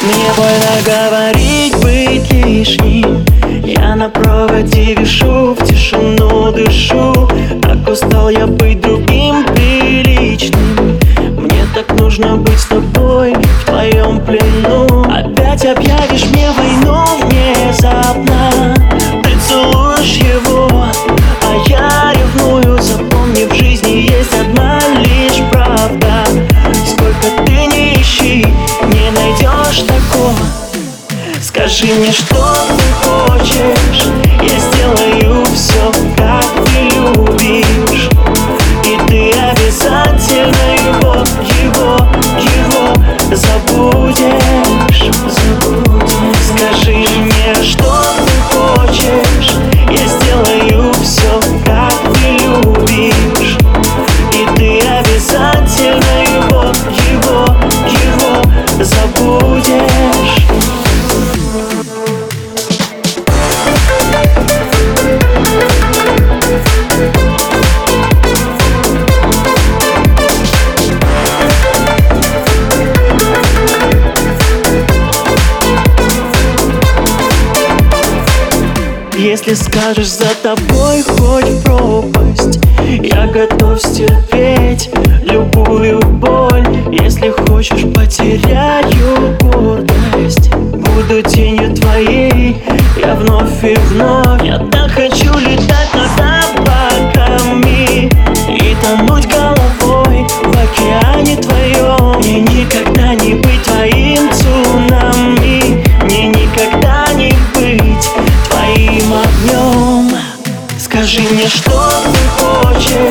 Больно говорить, быть лишним. Я на проводе вешу, в тишину дышу. Так устал я быть другим приличным. Мне так нужно быть с тобой Скажи мне, что ты хочешь Я сделаю все, как ты любишь. И ты обязательно его, его, его забудешь, забудешь. Скажи мне, что ты хочешь Я сделаю все, как ты любишь Если скажешь за тобой хоть пропасть Я готов стерпеть любую боль. Если хочешь потеряю гордость. Буду тенью твоей, я вновь и вновь. Я так хочу летать над Скажи мне, что ты хочешь?